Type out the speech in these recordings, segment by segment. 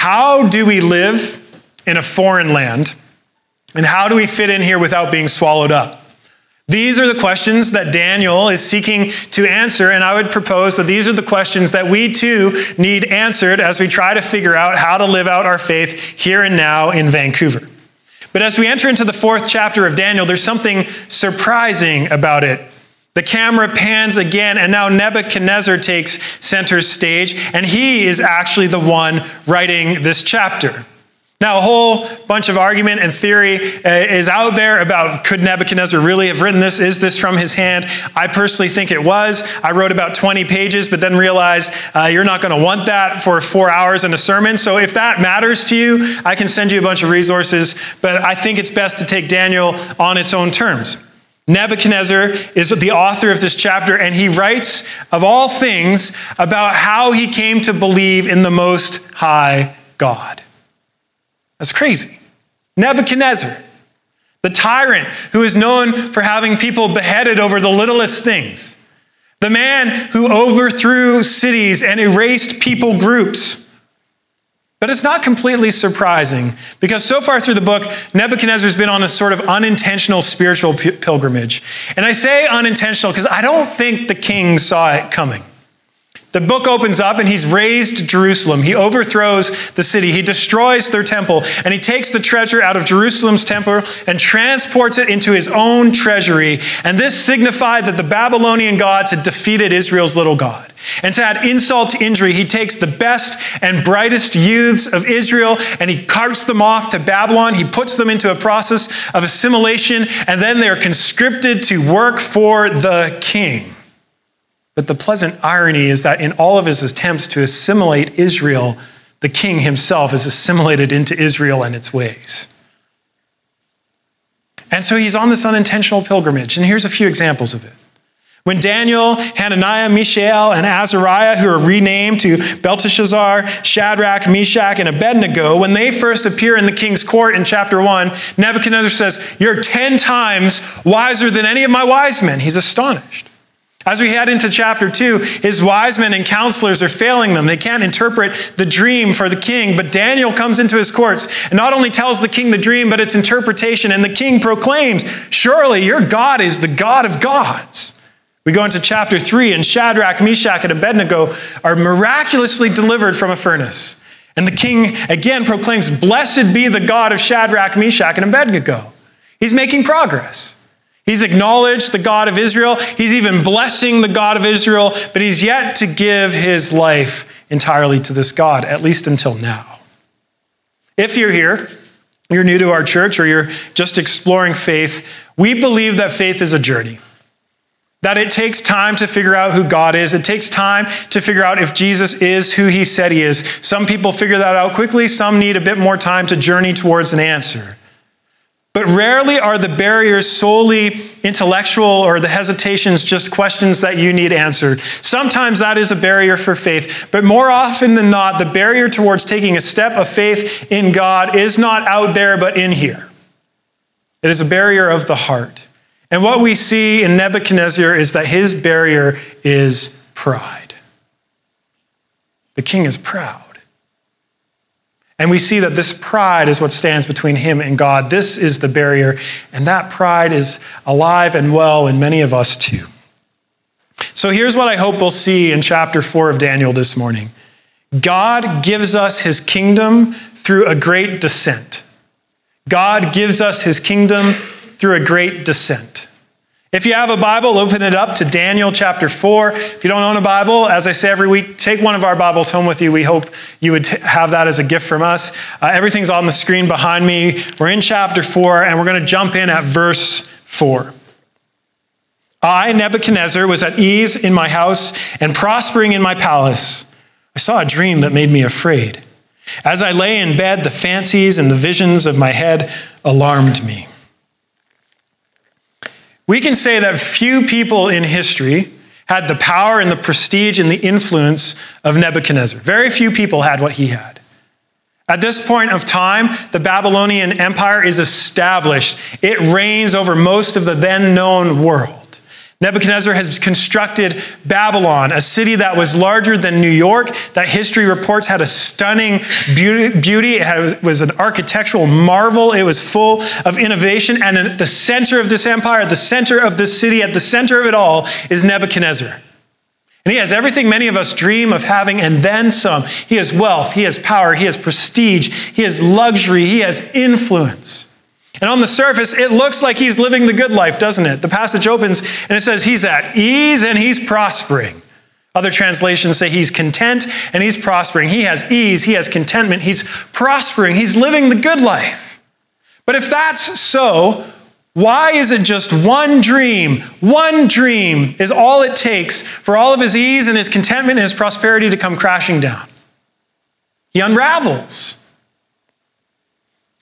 how do we live in a foreign land? And how do we fit in here without being swallowed up? These are the questions that Daniel is seeking to answer, and I would propose that these are the questions that we too need answered as we try to figure out how to live out our faith here and now in Vancouver. But as we enter into the fourth chapter of Daniel, there's something surprising about it. The camera pans again, and now Nebuchadnezzar takes center stage, and he is actually the one writing this chapter. Now, a whole bunch of argument and theory uh, is out there about could Nebuchadnezzar really have written this? Is this from his hand? I personally think it was. I wrote about 20 pages, but then realized uh, you're not going to want that for four hours in a sermon. So if that matters to you, I can send you a bunch of resources, but I think it's best to take Daniel on its own terms. Nebuchadnezzar is the author of this chapter, and he writes, of all things, about how he came to believe in the Most High God. That's crazy. Nebuchadnezzar, the tyrant who is known for having people beheaded over the littlest things, the man who overthrew cities and erased people groups. But it's not completely surprising because so far through the book, Nebuchadnezzar's been on a sort of unintentional spiritual pilgrimage. And I say unintentional because I don't think the king saw it coming. The book opens up and he's razed Jerusalem. He overthrows the city. He destroys their temple and he takes the treasure out of Jerusalem's temple and transports it into his own treasury. And this signified that the Babylonian gods had defeated Israel's little God. And to add insult to injury, he takes the best and brightest youths of Israel and he carts them off to Babylon. He puts them into a process of assimilation and then they're conscripted to work for the king. But the pleasant irony is that in all of his attempts to assimilate Israel, the king himself is assimilated into Israel and its ways. And so he's on this unintentional pilgrimage. And here's a few examples of it. When Daniel, Hananiah, Mishael, and Azariah, who are renamed to Belteshazzar, Shadrach, Meshach, and Abednego, when they first appear in the king's court in chapter 1, Nebuchadnezzar says, You're 10 times wiser than any of my wise men. He's astonished. As we head into chapter 2, his wise men and counselors are failing them. They can't interpret the dream for the king, but Daniel comes into his courts and not only tells the king the dream, but its interpretation. And the king proclaims, Surely your God is the God of gods. We go into chapter 3, and Shadrach, Meshach, and Abednego are miraculously delivered from a furnace. And the king again proclaims, Blessed be the God of Shadrach, Meshach, and Abednego. He's making progress. He's acknowledged the God of Israel. He's even blessing the God of Israel, but he's yet to give his life entirely to this God, at least until now. If you're here, you're new to our church, or you're just exploring faith, we believe that faith is a journey. That it takes time to figure out who God is. It takes time to figure out if Jesus is who he said he is. Some people figure that out quickly, some need a bit more time to journey towards an answer. But rarely are the barriers solely intellectual or the hesitations just questions that you need answered. Sometimes that is a barrier for faith, but more often than not, the barrier towards taking a step of faith in God is not out there, but in here. It is a barrier of the heart. And what we see in Nebuchadnezzar is that his barrier is pride. The king is proud. And we see that this pride is what stands between him and God. This is the barrier, and that pride is alive and well in many of us too. So here's what I hope we'll see in chapter 4 of Daniel this morning God gives us his kingdom through a great descent. God gives us his kingdom through a great descent. If you have a Bible, open it up to Daniel chapter 4. If you don't own a Bible, as I say every week, take one of our Bibles home with you. We hope you would have that as a gift from us. Uh, everything's on the screen behind me. We're in chapter 4, and we're going to jump in at verse 4. I, Nebuchadnezzar, was at ease in my house and prospering in my palace. I saw a dream that made me afraid. As I lay in bed, the fancies and the visions of my head alarmed me. We can say that few people in history had the power and the prestige and the influence of Nebuchadnezzar. Very few people had what he had. At this point of time, the Babylonian Empire is established. It reigns over most of the then known world. Nebuchadnezzar has constructed Babylon, a city that was larger than New York, that history reports had a stunning beauty. It was an architectural marvel. It was full of innovation. And at the center of this empire, the center of this city, at the center of it all, is Nebuchadnezzar. And he has everything many of us dream of having, and then some. He has wealth, he has power, he has prestige, he has luxury, he has influence. And on the surface, it looks like he's living the good life, doesn't it? The passage opens and it says he's at ease and he's prospering. Other translations say he's content and he's prospering. He has ease, he has contentment, he's prospering, he's living the good life. But if that's so, why is it just one dream? One dream is all it takes for all of his ease and his contentment and his prosperity to come crashing down. He unravels.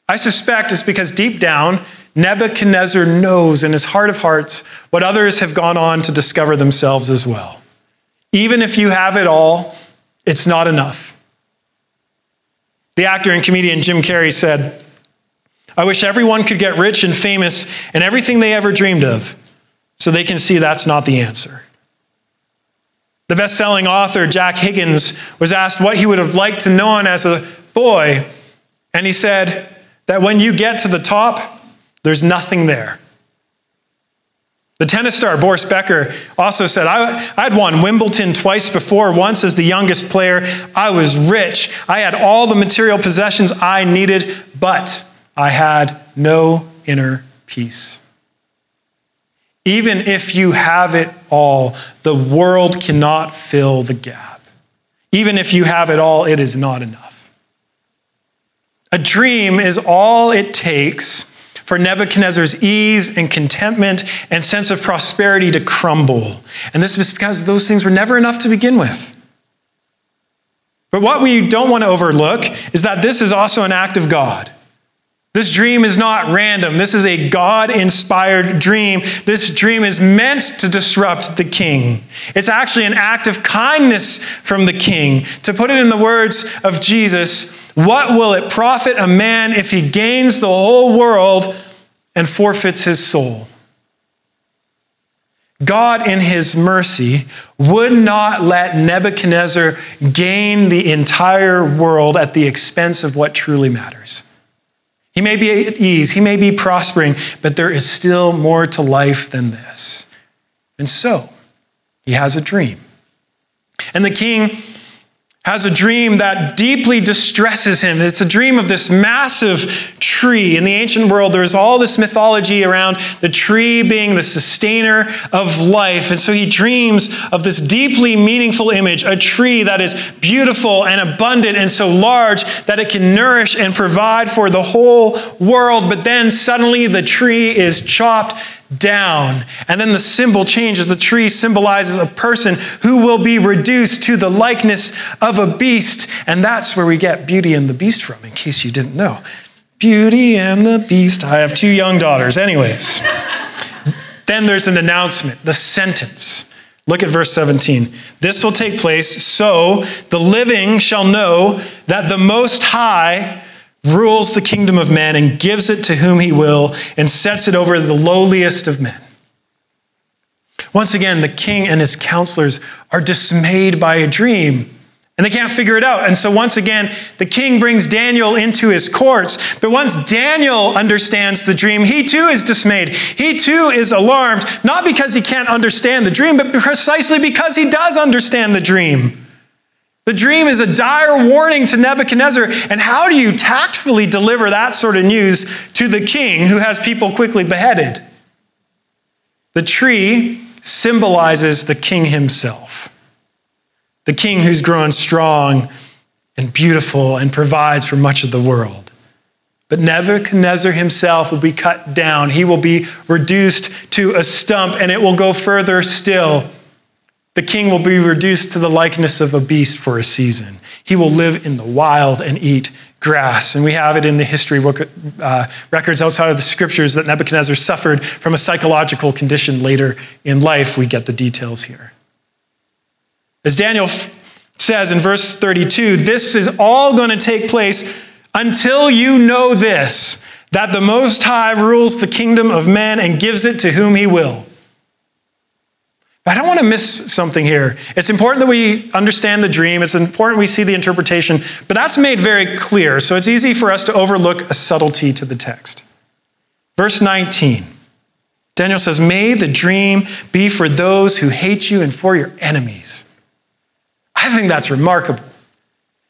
I suspect it's because deep down, Nebuchadnezzar knows in his heart of hearts what others have gone on to discover themselves as well. Even if you have it all, it's not enough. The actor and comedian Jim Carrey said, I wish everyone could get rich and famous and everything they ever dreamed of so they can see that's not the answer. The best selling author Jack Higgins was asked what he would have liked to know as a boy, and he said, that when you get to the top, there's nothing there. The tennis star Boris Becker also said, I, I'd won Wimbledon twice before, once as the youngest player. I was rich. I had all the material possessions I needed, but I had no inner peace. Even if you have it all, the world cannot fill the gap. Even if you have it all, it is not enough. A dream is all it takes for Nebuchadnezzar's ease and contentment and sense of prosperity to crumble. And this is because those things were never enough to begin with. But what we don't want to overlook is that this is also an act of God. This dream is not random. This is a God inspired dream. This dream is meant to disrupt the king. It's actually an act of kindness from the king. To put it in the words of Jesus, what will it profit a man if he gains the whole world and forfeits his soul? God, in his mercy, would not let Nebuchadnezzar gain the entire world at the expense of what truly matters. He may be at ease, he may be prospering, but there is still more to life than this. And so, he has a dream. And the king has a dream that deeply distresses him. It's a dream of this massive tree. In the ancient world, there was all this mythology around the tree being the sustainer of life. And so he dreams of this deeply meaningful image a tree that is beautiful and abundant and so large that it can nourish and provide for the whole world. But then suddenly the tree is chopped down. And then the symbol changes. The tree symbolizes a person who will be reduced to the likeness of a beast. And that's where we get Beauty and the Beast from, in case you didn't know. Beauty and the Beast. I have two young daughters. Anyways, then there's an announcement, the sentence. Look at verse 17. This will take place so the living shall know that the Most High rules the kingdom of men and gives it to whom he will and sets it over the lowliest of men. Once again, the king and his counselors are dismayed by a dream and they can't figure it out. And so, once again, the king brings Daniel into his courts. But once Daniel understands the dream, he too is dismayed. He too is alarmed, not because he can't understand the dream, but precisely because he does understand the dream. The dream is a dire warning to Nebuchadnezzar. And how do you tactfully deliver that sort of news to the king who has people quickly beheaded? The tree symbolizes the king himself, the king who's grown strong and beautiful and provides for much of the world. But Nebuchadnezzar himself will be cut down. He will be reduced to a stump, and it will go further still. The king will be reduced to the likeness of a beast for a season. He will live in the wild and eat grass. And we have it in the history uh, records outside of the scriptures that Nebuchadnezzar suffered from a psychological condition later in life. We get the details here. As Daniel says in verse 32, this is all going to take place until you know this that the Most High rules the kingdom of men and gives it to whom he will. But I don't want to miss something here. It's important that we understand the dream, it's important we see the interpretation, but that's made very clear. So it's easy for us to overlook a subtlety to the text. Verse 19 Daniel says, May the dream be for those who hate you and for your enemies. I think that's remarkable.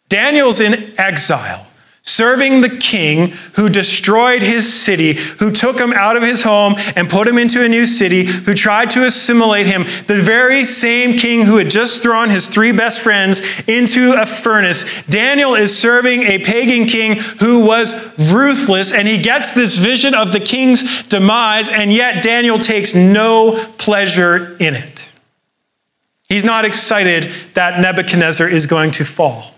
Daniel's in exile serving the king who destroyed his city, who took him out of his home and put him into a new city, who tried to assimilate him, the very same king who had just thrown his three best friends into a furnace. Daniel is serving a pagan king who was ruthless, and he gets this vision of the king's demise, and yet Daniel takes no pleasure in it. He's not excited that Nebuchadnezzar is going to fall.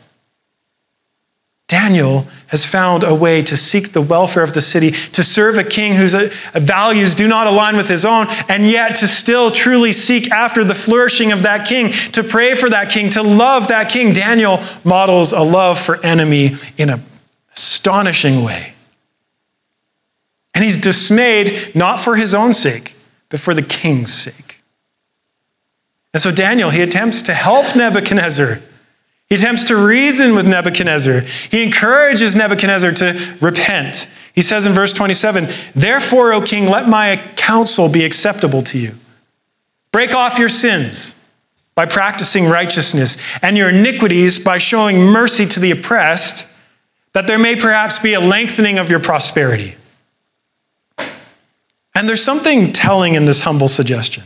Daniel has found a way to seek the welfare of the city, to serve a king whose uh, values do not align with his own, and yet to still truly seek after the flourishing of that king, to pray for that king, to love that king. Daniel models a love for enemy in an astonishing way. And he's dismayed not for his own sake, but for the king's sake. And so Daniel, he attempts to help Nebuchadnezzar he attempts to reason with Nebuchadnezzar. He encourages Nebuchadnezzar to repent. He says in verse 27 Therefore, O king, let my counsel be acceptable to you. Break off your sins by practicing righteousness, and your iniquities by showing mercy to the oppressed, that there may perhaps be a lengthening of your prosperity. And there's something telling in this humble suggestion.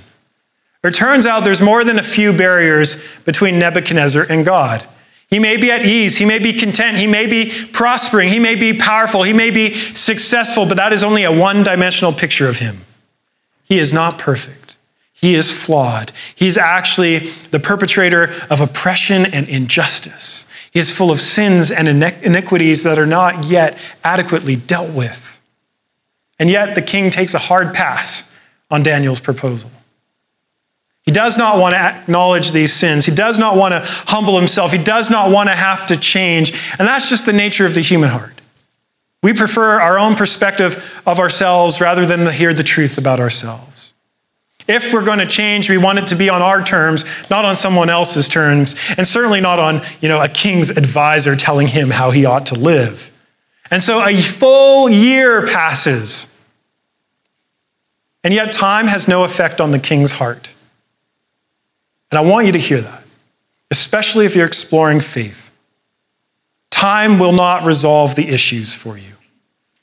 It turns out there's more than a few barriers between Nebuchadnezzar and God. He may be at ease. He may be content. He may be prospering. He may be powerful. He may be successful, but that is only a one dimensional picture of him. He is not perfect. He is flawed. He's actually the perpetrator of oppression and injustice. He is full of sins and iniquities that are not yet adequately dealt with. And yet, the king takes a hard pass on Daniel's proposal. He does not want to acknowledge these sins. He does not want to humble himself. He does not want to have to change. And that's just the nature of the human heart. We prefer our own perspective of ourselves rather than to hear the truth about ourselves. If we're going to change, we want it to be on our terms, not on someone else's terms, and certainly not on, you know, a king's advisor telling him how he ought to live. And so a full year passes. And yet time has no effect on the king's heart. And I want you to hear that, especially if you're exploring faith. Time will not resolve the issues for you,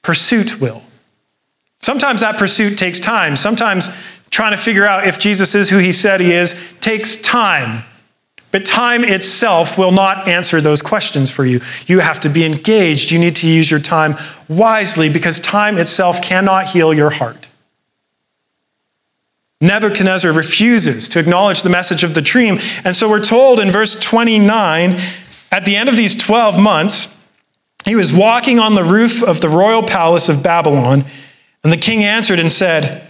pursuit will. Sometimes that pursuit takes time. Sometimes trying to figure out if Jesus is who he said he is takes time. But time itself will not answer those questions for you. You have to be engaged. You need to use your time wisely because time itself cannot heal your heart. Nebuchadnezzar refuses to acknowledge the message of the dream. And so we're told in verse 29 at the end of these 12 months, he was walking on the roof of the royal palace of Babylon. And the king answered and said,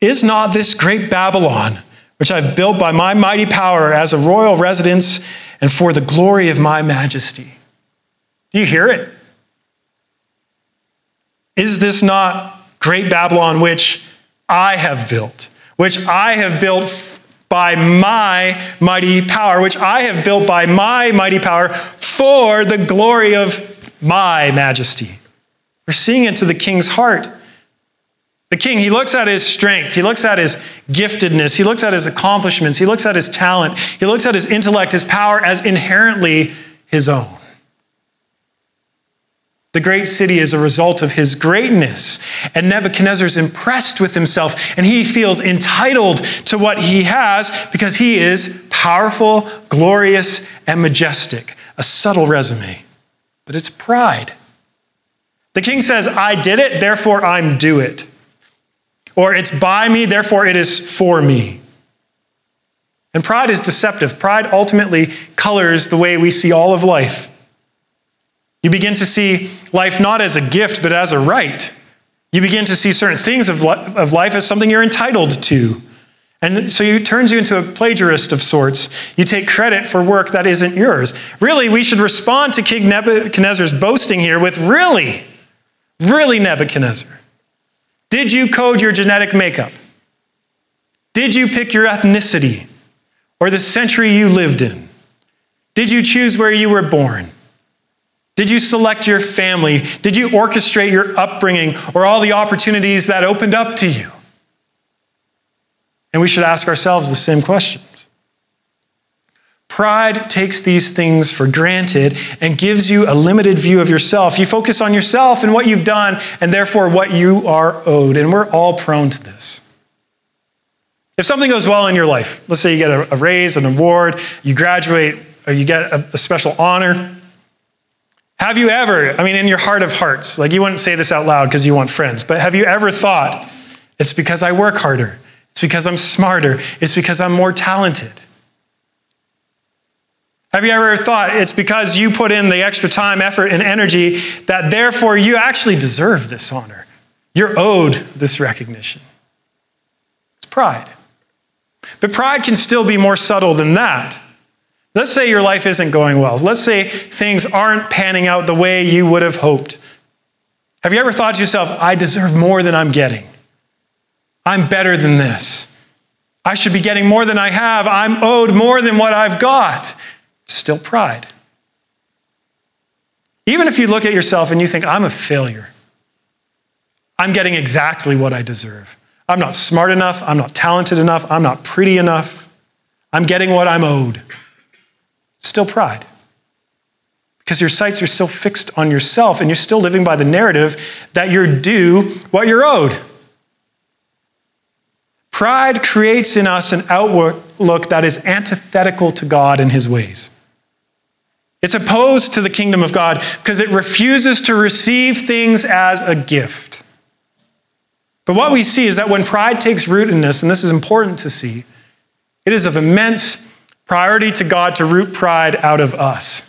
Is not this great Babylon, which I've built by my mighty power as a royal residence and for the glory of my majesty? Do you hear it? Is this not great Babylon, which I have built? Which I have built by my mighty power, which I have built by my mighty power for the glory of my majesty. We're seeing into the king's heart. The king, he looks at his strength, he looks at his giftedness, he looks at his accomplishments, he looks at his talent, he looks at his intellect, his power as inherently his own. The great city is a result of his greatness. And Nebuchadnezzar's impressed with himself, and he feels entitled to what he has because he is powerful, glorious, and majestic. A subtle resume, but it's pride. The king says, I did it, therefore I'm due it. Or it's by me, therefore it is for me. And pride is deceptive. Pride ultimately colors the way we see all of life. You begin to see life not as a gift, but as a right. You begin to see certain things of life as something you're entitled to. And so it turns you into a plagiarist of sorts. You take credit for work that isn't yours. Really, we should respond to King Nebuchadnezzar's boasting here with really, really, Nebuchadnezzar. Did you code your genetic makeup? Did you pick your ethnicity or the century you lived in? Did you choose where you were born? Did you select your family? Did you orchestrate your upbringing or all the opportunities that opened up to you? And we should ask ourselves the same questions. Pride takes these things for granted and gives you a limited view of yourself. You focus on yourself and what you've done, and therefore what you are owed. And we're all prone to this. If something goes well in your life, let's say you get a, raise, an award, you graduate, or you get a, special honor. Have you ever, I mean, in your heart of hearts, like you wouldn't say this out loud because you want friends, but have you ever thought, it's because I work harder? It's because I'm smarter. It's because I'm more talented. Have you ever thought it's because you put in the extra time, effort, and energy that therefore you actually deserve this honor? You're owed this recognition. It's pride. But pride can still be more subtle than that. Let's say your life isn't going well. Let's say things aren't panning out the way you would have hoped. Have you ever thought to yourself, I deserve more than I'm getting? I'm better than this. I should be getting more than I have. I'm owed more than what I've got. It's still pride. Even if you look at yourself and you think, I'm a failure, I'm getting exactly what I deserve. I'm not smart enough. I'm not talented enough. I'm not pretty enough. I'm getting what I'm owed. Still pride. Because your sights are still fixed on yourself and you're still living by the narrative that you're due what you're owed. Pride creates in us an outlook that is antithetical to God and his ways. It's opposed to the kingdom of God because it refuses to receive things as a gift. But what we see is that when pride takes root in this, and this is important to see, it is of immense priority to God to root pride out of us.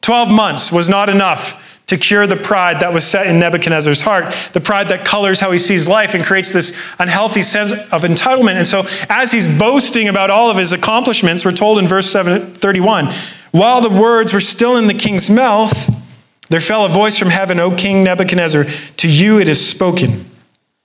Twelve months was not enough to cure the pride that was set in Nebuchadnezzar's heart, the pride that colors how he sees life and creates this unhealthy sense of entitlement. And so, as he's boasting about all of his accomplishments, we're told in verse 31 while the words were still in the king's mouth, there fell a voice from heaven, O King Nebuchadnezzar, to you it is spoken.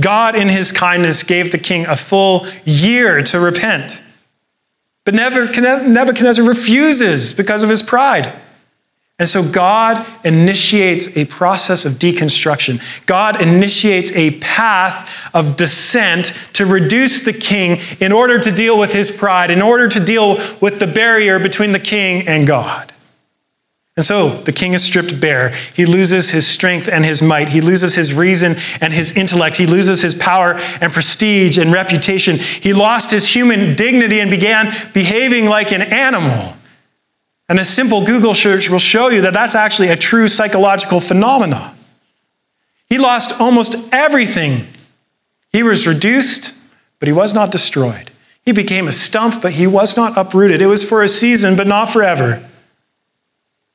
God, in his kindness, gave the king a full year to repent. But Nebuchadnezzar refuses because of his pride. And so God initiates a process of deconstruction. God initiates a path of descent to reduce the king in order to deal with his pride, in order to deal with the barrier between the king and God. And so the king is stripped bare. He loses his strength and his might. He loses his reason and his intellect. He loses his power and prestige and reputation. He lost his human dignity and began behaving like an animal. And a simple Google search will show you that that's actually a true psychological phenomenon. He lost almost everything. He was reduced, but he was not destroyed. He became a stump, but he was not uprooted. It was for a season, but not forever.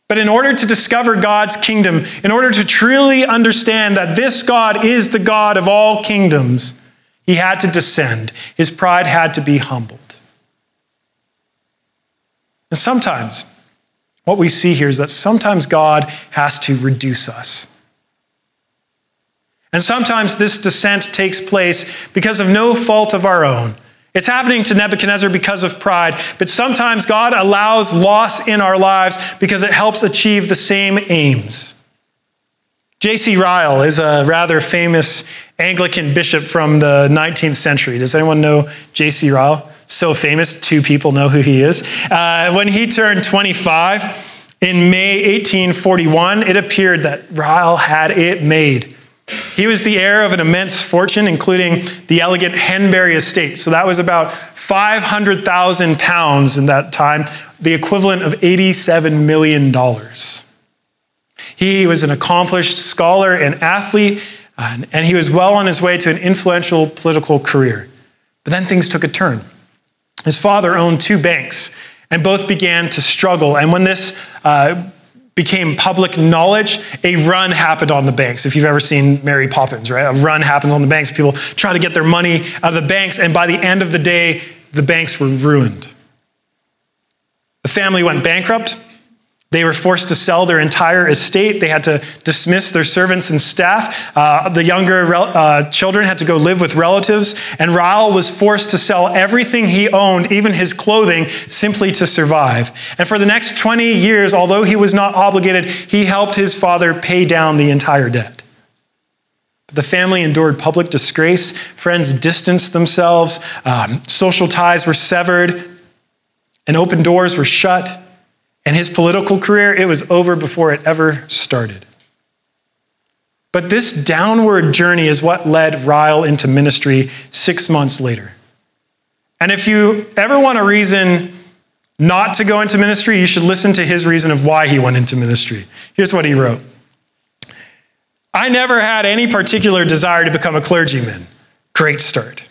But in order to discover God's kingdom, in order to truly understand that this God is the God of all kingdoms, he had to descend. His pride had to be humbled. And sometimes, what we see here is that sometimes God has to reduce us. And sometimes this descent takes place because of no fault of our own. It's happening to Nebuchadnezzar because of pride, but sometimes God allows loss in our lives because it helps achieve the same aims. J.C. Ryle is a rather famous Anglican bishop from the 19th century. Does anyone know J.C. Ryle? So famous, two people know who he is. Uh, when he turned 25 in May 1841, it appeared that Ryle had it made. He was the heir of an immense fortune, including the elegant Henbury estate. So that was about 500,000 pounds in that time, the equivalent of $87 million. He was an accomplished scholar and athlete, and he was well on his way to an influential political career. But then things took a turn. his father owned two banks, and both began to struggle. And when this uh, became public knowledge, a run happened on the banks. If you've ever seen Mary Poppins, right? A run happens on the banks. People try to get their money out of the banks, and by the end of the day, the banks were ruined. The family went bankrupt. They were forced to sell their entire estate. They had to dismiss their servants and staff. Uh, the younger uh, children had to go live with relatives. And Ryle was forced to sell everything he owned, even his clothing, simply to survive. And for the next 20 years, although he was not obligated, he helped his father pay down the entire debt. The family endured public disgrace. Friends distanced themselves. Um, social ties were severed. And open doors were shut. And his political career, it was over before it ever started. But this downward journey is what led Ryle into ministry six months later. And if you ever want a reason not to go into ministry, you should listen to his reason of why he went into ministry. Here's what he wrote I never had any particular desire to become a clergyman. Great start.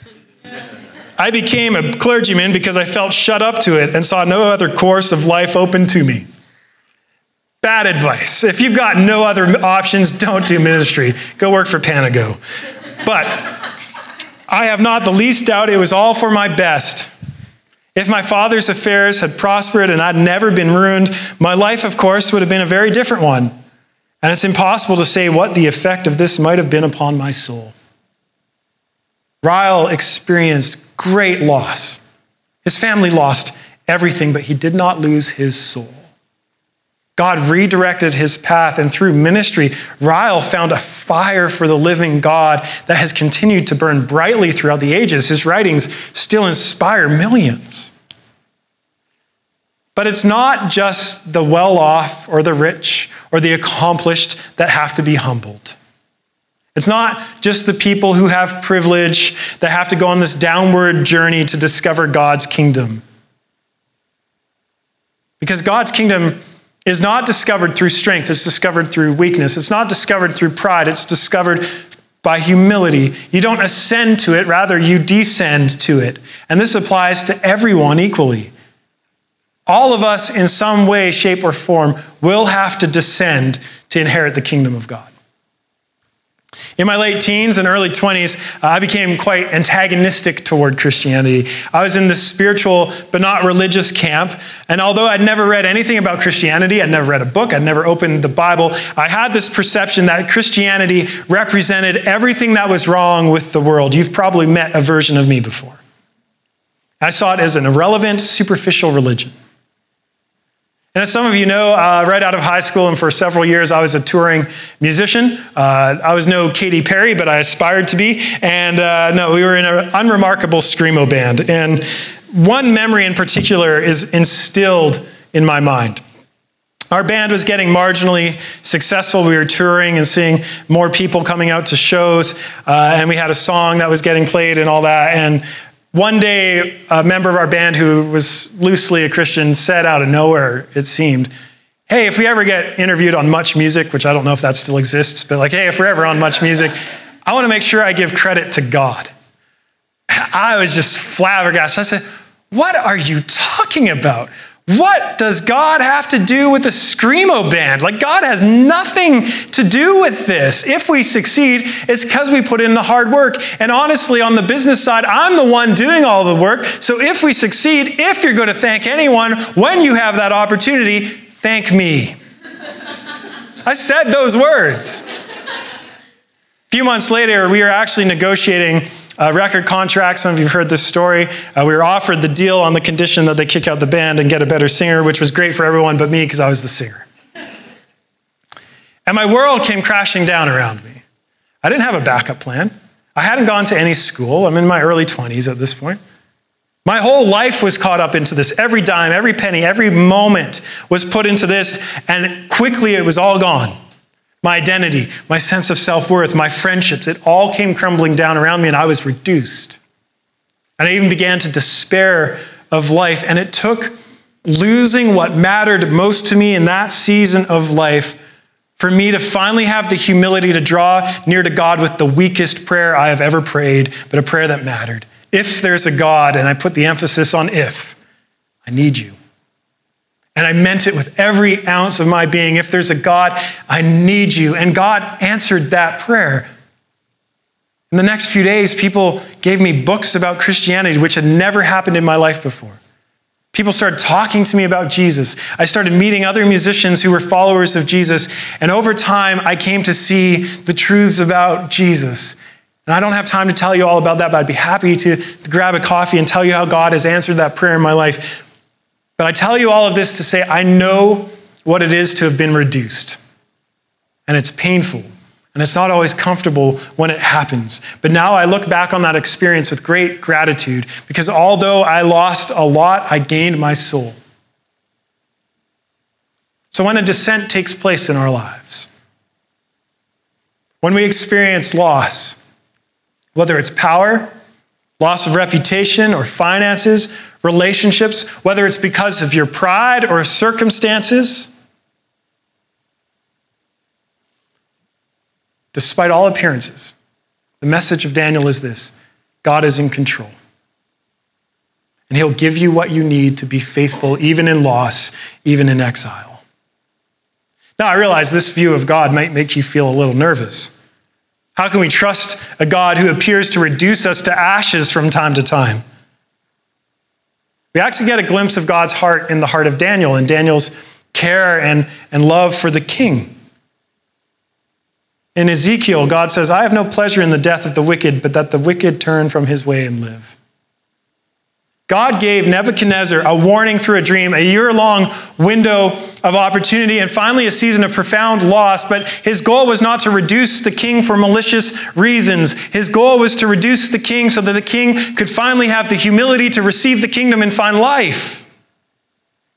I became a clergyman because I felt shut up to it and saw no other course of life open to me. Bad advice. If you've got no other options, don't do ministry. Go work for Panago. But I have not the least doubt it was all for my best. If my father's affairs had prospered and I'd never been ruined, my life, of course, would have been a very different one. And it's impossible to say what the effect of this might have been upon my soul. Ryle experienced great loss. His family lost everything, but he did not lose his soul. God redirected his path, and through ministry, Ryle found a fire for the living God that has continued to burn brightly throughout the ages. His writings still inspire millions. But it's not just the well off or the rich or the accomplished that have to be humbled. It's not just the people who have privilege that have to go on this downward journey to discover God's kingdom. Because God's kingdom is not discovered through strength, it's discovered through weakness. It's not discovered through pride, it's discovered by humility. You don't ascend to it, rather, you descend to it. And this applies to everyone equally. All of us, in some way, shape, or form, will have to descend to inherit the kingdom of God. In my late teens and early 20s, uh, I became quite antagonistic toward Christianity. I was in this spiritual but not religious camp, and although I'd never read anything about Christianity, I'd never read a book, I'd never opened the Bible, I had this perception that Christianity represented everything that was wrong with the world. You've probably met a version of me before. I saw it as an irrelevant, superficial religion. And as some of you know, uh, right out of high school and for several years, I was a touring musician. Uh, I was no Katy Perry, but I aspired to be. And uh, no, we were in an unremarkable Screamo band. And one memory in particular is instilled in my mind. Our band was getting marginally successful. We were touring and seeing more people coming out to shows. Uh, and we had a song that was getting played and all that. And one day, a member of our band who was loosely a Christian said out of nowhere, it seemed, Hey, if we ever get interviewed on Much Music, which I don't know if that still exists, but like, hey, if we're ever on Much Music, I want to make sure I give credit to God. I was just flabbergasted. I said, What are you talking about? What does God have to do with a Screamo band? Like, God has nothing to do with this. If we succeed, it's because we put in the hard work. And honestly, on the business side, I'm the one doing all the work. So if we succeed, if you're going to thank anyone, when you have that opportunity, thank me. I said those words. A few months later, we were actually negotiating uh, record contract. Some of you have heard this story. Uh, we were offered the deal on the condition that they kick out the band and get a better singer, which was great for everyone but me because I was the singer. And my world came crashing down around me. I didn't have a backup plan. I hadn't gone to any school. I'm in my early 20s at this point. My whole life was caught up into this. Every dime, every penny, every moment was put into this, and quickly it was all gone. My identity, my sense of self worth, my friendships, it all came crumbling down around me, and I was reduced. And I even began to despair of life. And it took losing what mattered most to me in that season of life for me to finally have the humility to draw near to God with the weakest prayer I have ever prayed, but a prayer that mattered If there's a God, and I put the emphasis on if, I need you. And I meant it with every ounce of my being. If there's a God, I need you. And God answered that prayer. In the next few days, people gave me books about Christianity, which had never happened in my life before. People started talking to me about Jesus. I started meeting other musicians who were followers of Jesus. And over time, I came to see the truths about Jesus. And I don't have time to tell you all about that, but I'd be happy to grab a coffee and tell you how God has answered that prayer in my life. But I tell you all of this to say I know what it is to have been reduced. And it's painful. And it's not always comfortable when it happens. But now I look back on that experience with great gratitude because although I lost a lot, I gained my soul. So when a descent takes place in our lives, when we experience loss, whether it's power, loss of reputation or finances, relationships, whether it's because of your pride or circumstances, despite all appearances, the message of Daniel is this God is in control. And he'll give you what you need to be faithful, even in loss, even in exile. Now, I realize this view of God might make you feel a little nervous. How can we trust a God who appears to reduce us to ashes from time to time? We actually get a glimpse of God's heart in the heart of Daniel and Daniel's care and, and love for the king. In Ezekiel, God says, I have no pleasure in the death of the wicked, but that the wicked turn from his way and live. God gave Nebuchadnezzar a warning through a dream, a year long window of opportunity, and finally a season of profound loss. But his goal was not to reduce the king for malicious reasons. His goal was to reduce the king so that the king could finally have the humility to receive the kingdom and find life.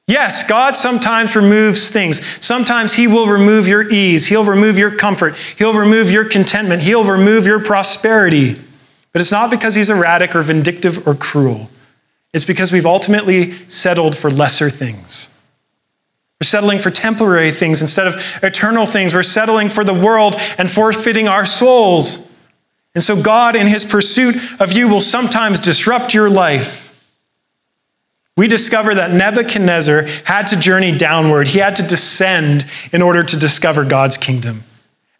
Yes, God sometimes removes things. Sometimes He will remove your ease. He'll remove your comfort. He'll remove your contentment. He'll remove your prosperity. But it's not because He's erratic or vindictive or cruel. It's because we've ultimately settled for lesser things. We're settling for temporary things instead of eternal things. We're settling for the world and forfeiting our souls. And so, God, in His pursuit of you, will sometimes disrupt your life we discover that Nebuchadnezzar had to journey downward. He had to descend in order to discover God's kingdom.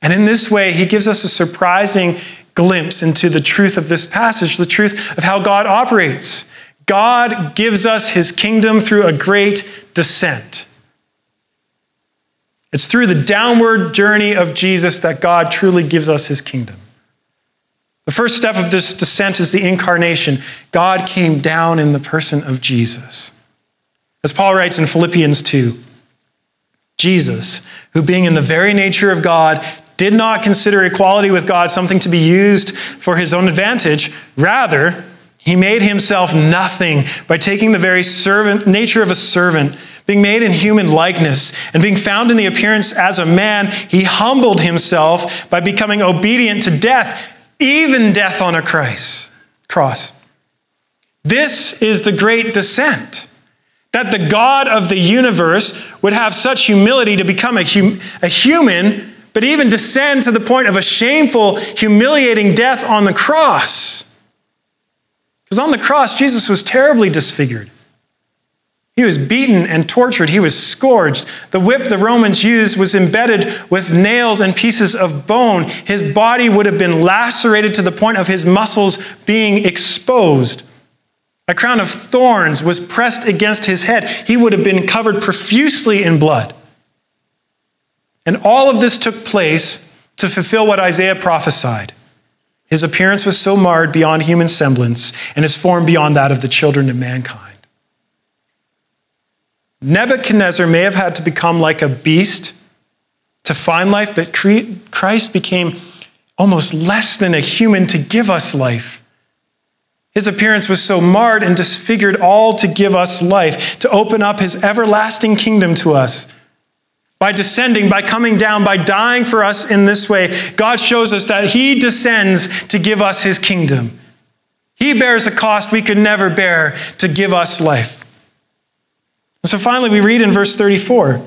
And in this way, he gives us a surprising glimpse into the truth of this passage, the truth of how God operates. God gives us his kingdom through a great descent. It's through the downward journey of Jesus that God truly gives us his kingdom. The first step of this descent is the incarnation. God came down in the person of Jesus. As Paul writes in Philippians 2, Jesus, who being in the very nature of God, did not consider equality with God something to be used for his own advantage. Rather, he made himself nothing by taking the very servant nature of a servant, being made in human likeness, and being found in the appearance as a man, he humbled himself by becoming obedient to death even death on a Christ, cross. This is the great descent. That the God of the universe would have such humility to become a, hum- a human, but even descend to the point of a shameful, humiliating death on the cross. Because on the cross, Jesus was terribly disfigured. He was beaten and tortured. He was scourged. The whip the Romans used was embedded with nails and pieces of bone. His body would have been lacerated to the point of his muscles being exposed. A crown of thorns was pressed against his head. He would have been covered profusely in blood. And all of this took place to fulfill what Isaiah prophesied. His appearance was so marred beyond human semblance, and his form beyond that of the children of mankind. Nebuchadnezzar may have had to become like a beast to find life, but Christ became almost less than a human to give us life. His appearance was so marred and disfigured, all to give us life, to open up his everlasting kingdom to us. By descending, by coming down, by dying for us in this way, God shows us that he descends to give us his kingdom. He bears a cost we could never bear to give us life. And so finally, we read in verse 34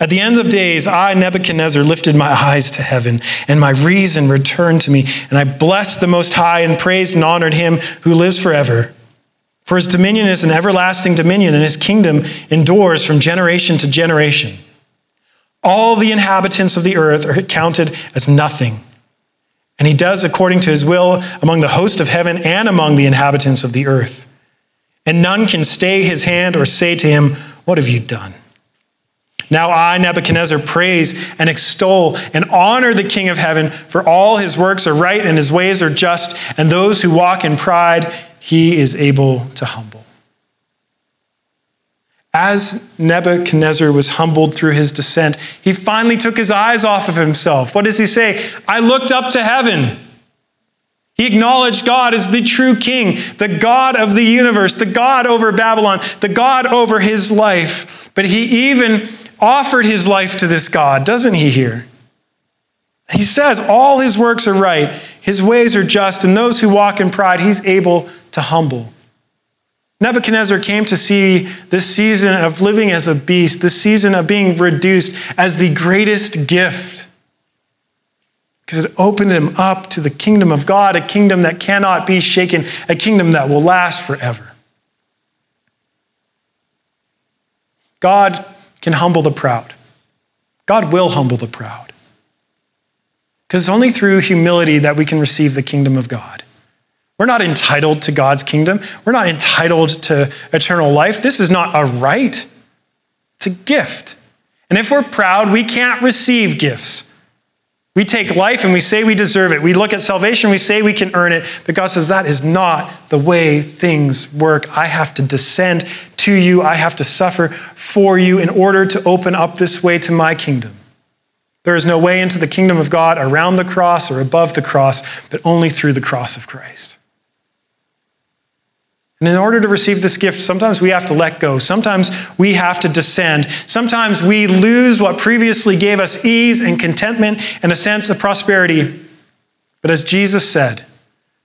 At the end of days, I, Nebuchadnezzar, lifted my eyes to heaven, and my reason returned to me. And I blessed the Most High and praised and honored him who lives forever. For his dominion is an everlasting dominion, and his kingdom endures from generation to generation. All the inhabitants of the earth are counted as nothing. And he does according to his will among the host of heaven and among the inhabitants of the earth. And none can stay his hand or say to him, What have you done? Now I, Nebuchadnezzar, praise and extol and honor the King of heaven, for all his works are right and his ways are just, and those who walk in pride he is able to humble. As Nebuchadnezzar was humbled through his descent, he finally took his eyes off of himself. What does he say? I looked up to heaven. He acknowledged God as the true king, the God of the universe, the God over Babylon, the God over his life. But he even offered his life to this God, doesn't he here? He says all his works are right, his ways are just, and those who walk in pride, he's able to humble. Nebuchadnezzar came to see this season of living as a beast, this season of being reduced, as the greatest gift. Because it opened him up to the kingdom of God, a kingdom that cannot be shaken, a kingdom that will last forever. God can humble the proud. God will humble the proud. Because it's only through humility that we can receive the kingdom of God. We're not entitled to God's kingdom. We're not entitled to eternal life. This is not a right, it's a gift. And if we're proud, we can't receive gifts. We take life and we say we deserve it. We look at salvation, we say we can earn it. But God says that is not the way things work. I have to descend to you, I have to suffer for you in order to open up this way to my kingdom. There is no way into the kingdom of God around the cross or above the cross, but only through the cross of Christ. And in order to receive this gift, sometimes we have to let go. Sometimes we have to descend. Sometimes we lose what previously gave us ease and contentment and a sense of prosperity. But as Jesus said,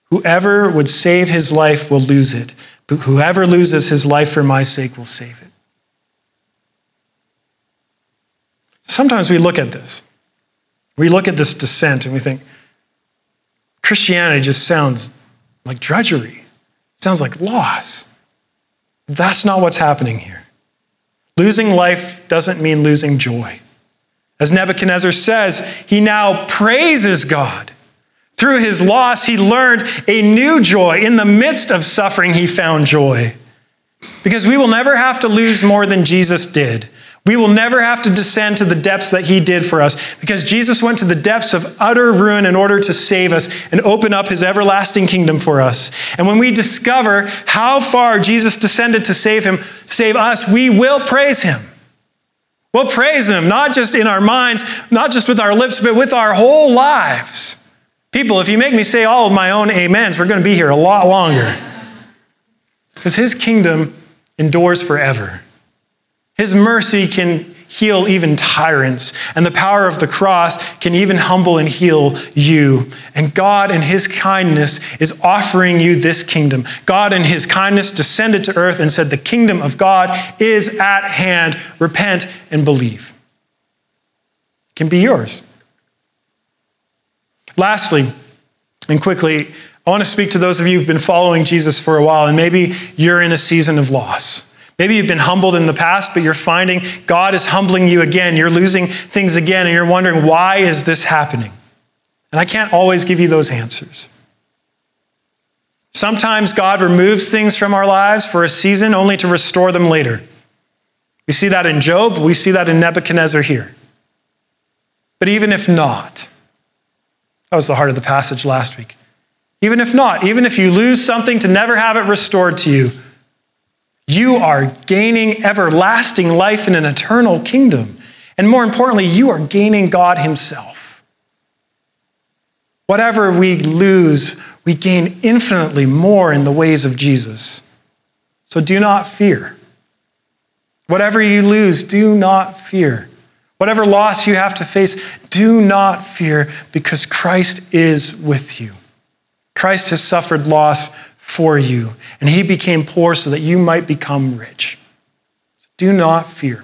whoever would save his life will lose it, but whoever loses his life for my sake will save it. Sometimes we look at this. We look at this descent and we think, Christianity just sounds like drudgery. Sounds like loss. That's not what's happening here. Losing life doesn't mean losing joy. As Nebuchadnezzar says, he now praises God. Through his loss, he learned a new joy. In the midst of suffering, he found joy. Because we will never have to lose more than Jesus did. We will never have to descend to the depths that he did for us because Jesus went to the depths of utter ruin in order to save us and open up his everlasting kingdom for us. And when we discover how far Jesus descended to save him, save us, we will praise him. We'll praise him, not just in our minds, not just with our lips, but with our whole lives. People, if you make me say all of my own amens, we're going to be here a lot longer. Because his kingdom endures forever. His mercy can heal even tyrants, and the power of the cross can even humble and heal you. And God, in His kindness, is offering you this kingdom. God, in His kindness, descended to earth and said, The kingdom of God is at hand. Repent and believe. It can be yours. Lastly, and quickly, I want to speak to those of you who've been following Jesus for a while, and maybe you're in a season of loss. Maybe you've been humbled in the past, but you're finding God is humbling you again. You're losing things again, and you're wondering, why is this happening? And I can't always give you those answers. Sometimes God removes things from our lives for a season only to restore them later. We see that in Job, we see that in Nebuchadnezzar here. But even if not, that was the heart of the passage last week. Even if not, even if you lose something to never have it restored to you, you are gaining everlasting life in an eternal kingdom. And more importantly, you are gaining God Himself. Whatever we lose, we gain infinitely more in the ways of Jesus. So do not fear. Whatever you lose, do not fear. Whatever loss you have to face, do not fear because Christ is with you. Christ has suffered loss for you, and he became poor so that you might become rich. Do not fear.